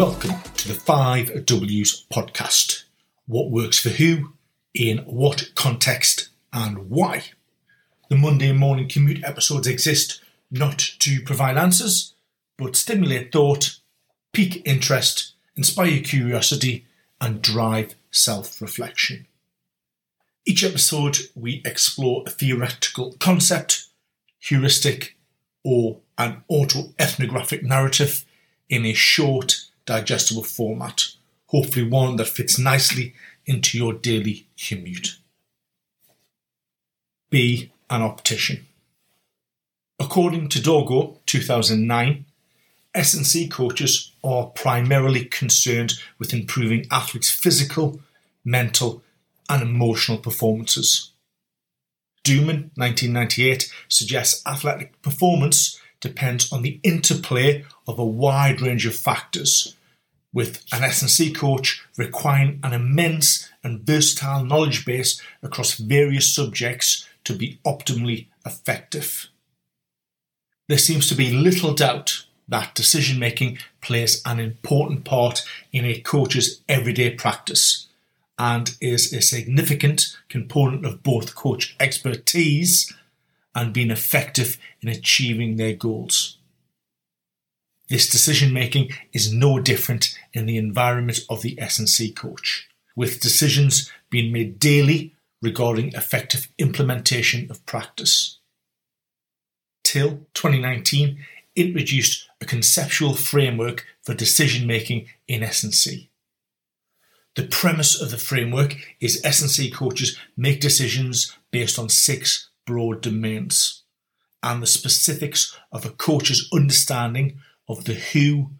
Welcome to the 5Ws podcast. What works for who, in what context, and why. The Monday morning commute episodes exist not to provide answers, but stimulate thought, pique interest, inspire curiosity, and drive self reflection. Each episode, we explore a theoretical concept, heuristic, or an autoethnographic narrative in a short, digestible format, hopefully one that fits nicely into your daily commute. Be an optician. According to Dorgo 2009, S&C coaches are primarily concerned with improving athletes' physical, mental, and emotional performances. Duman 1998 suggests athletic performance depends on the interplay of a wide range of factors, with an S&C coach requiring an immense and versatile knowledge base across various subjects to be optimally effective. There seems to be little doubt that decision making plays an important part in a coach's everyday practice and is a significant component of both coach expertise and being effective in achieving their goals. This decision making is no different in the environment of the S&C coach, with decisions being made daily regarding effective implementation of practice. Till 2019 introduced a conceptual framework for decision making in S&C. The premise of the framework is S&C coaches make decisions based on six broad domains and the specifics of a coach's understanding of the who,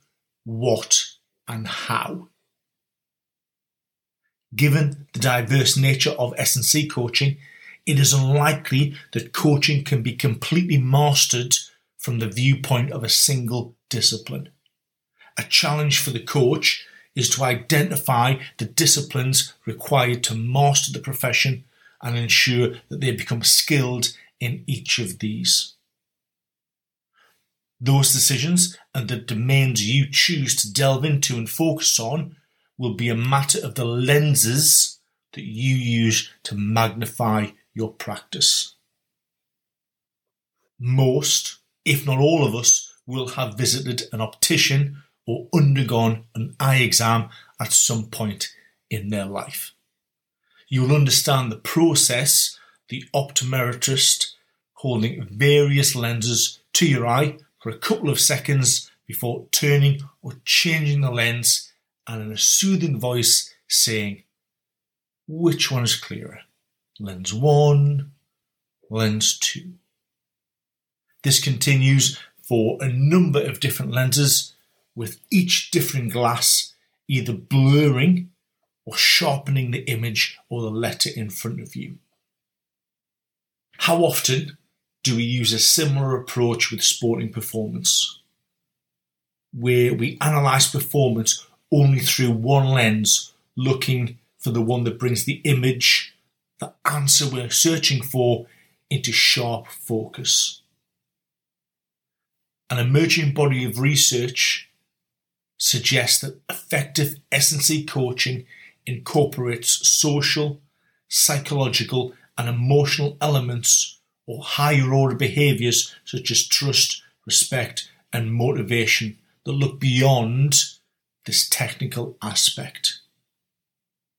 what, and how. Given the diverse nature of S&C coaching, it is unlikely that coaching can be completely mastered from the viewpoint of a single discipline. A challenge for the coach is to identify the disciplines required to master the profession and ensure that they become skilled in each of these. Those decisions and the domains you choose to delve into and focus on will be a matter of the lenses that you use to magnify your practice. Most, if not all of us, will have visited an optician or undergone an eye exam at some point in their life. You will understand the process, the optometrist holding various lenses to your eye for a couple of seconds before turning or changing the lens and in a soothing voice saying, which one is clearer? Lens 1, lens 2. This continues for a number of different lenses with each different glass either blurring or sharpening the image or the letter in front of you. How often do we use a similar approach with sporting performance? Where we analyse performance only through one lens, looking for the one that brings the image, the answer we're searching for, into sharp focus. An emerging body of research suggests that effective S&C coaching incorporates social, psychological, and emotional elements or higher order behaviours such as trust, respect, and motivation that look beyond this technical aspect.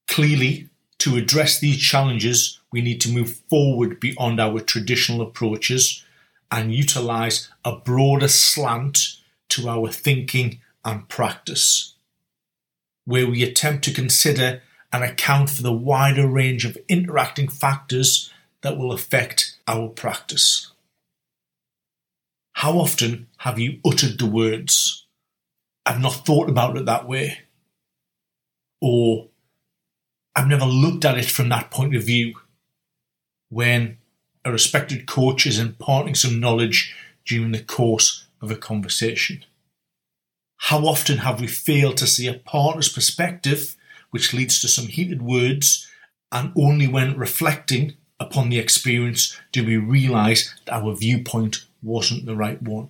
Clearly, to address these challenges, we need to move forward beyond our traditional approaches and utilise a broader slant to our thinking and practice, where we attempt to consider and account for the wider range of interacting factors that will affect our practice. How often have you uttered the words, I've not thought about it that way? Or, I've never looked at it from that point of view. When a respected coach is imparting some knowledge during the course of a conversation. How often have we failed to see a partner's perspective, which leads to some heated words, and only when reflecting upon the experience do we realise that our viewpoint wasn't the right one?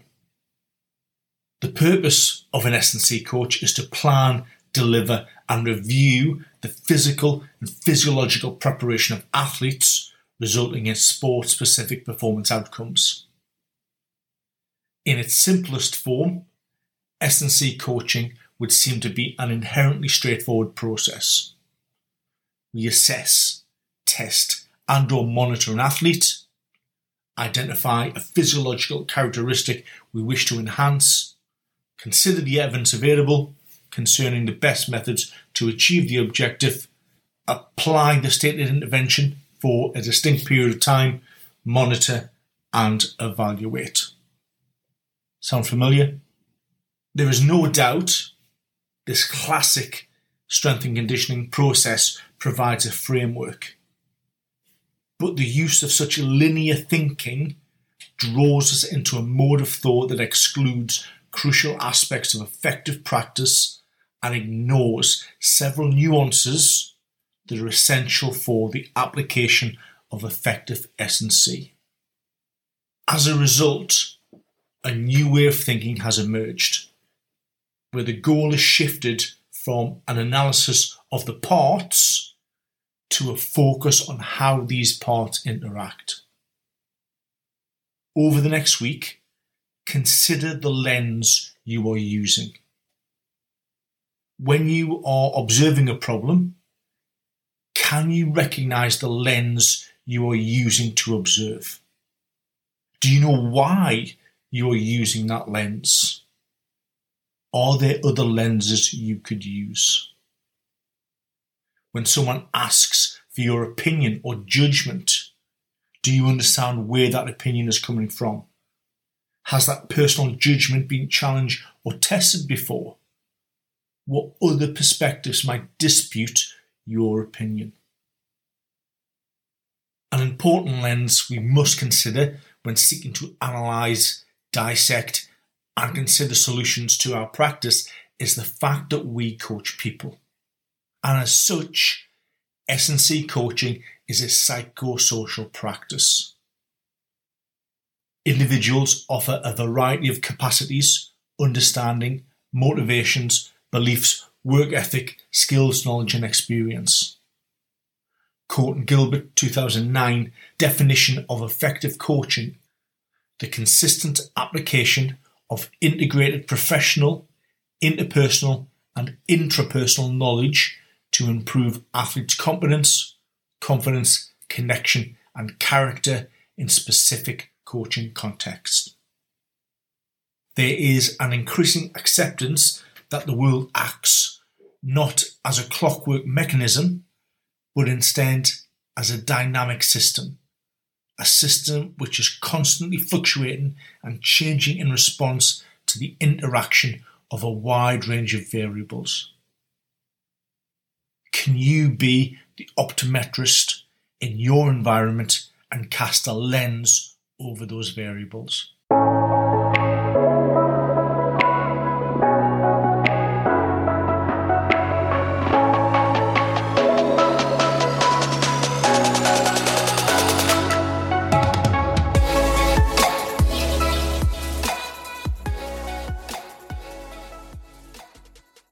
The purpose of an S&C coach is to plan, deliver, and review the physical and physiological preparation of athletes, resulting in sport specific performance outcomes. In its simplest form, S&C coaching would seem to be an inherently straightforward process. We assess, test, and or monitor an athlete, identify a physiological characteristic we wish to enhance, consider the evidence available concerning the best methods to achieve the objective, apply the stated intervention for a distinct period of time, monitor and evaluate. Sound familiar? There is no doubt this classic strength and conditioning process provides a framework. But the use of such linear thinking draws us into a mode of thought that excludes crucial aspects of effective practice and ignores several nuances that are essential for the application of effective S&C. As a result, a new way of thinking has emerged, where the goal is shifted from an analysis of the parts to a focus on how these parts interact. Over the next week, consider the lens you are using. When you are observing a problem, can you recognize the lens you are using to observe? Do you know why you are using that lens? Are there other lenses you could use? When someone asks for your opinion or judgment, do you understand where that opinion is coming from? Has that personal judgment been challenged or tested before? What other perspectives might dispute your opinion? An important lens we must consider when seeking to analyse dissect, and consider solutions to our practice is the fact that we coach people. And as such, S&C coaching is a psychosocial practice. Individuals offer a variety of capacities, understanding, motivations, beliefs, work ethic, skills, knowledge, and experience. Côté Gilbert 2009 definition of effective coaching the consistent application of integrated professional, interpersonal, and intrapersonal knowledge to improve athletes' competence, confidence, connection, and character in specific coaching contexts. There is an increasing acceptance that the world acts not as a clockwork mechanism, but instead as a dynamic system a system which is constantly fluctuating and changing in response to the interaction of a wide range of variables. Can you be the optometrist in your environment and cast a lens over those variables?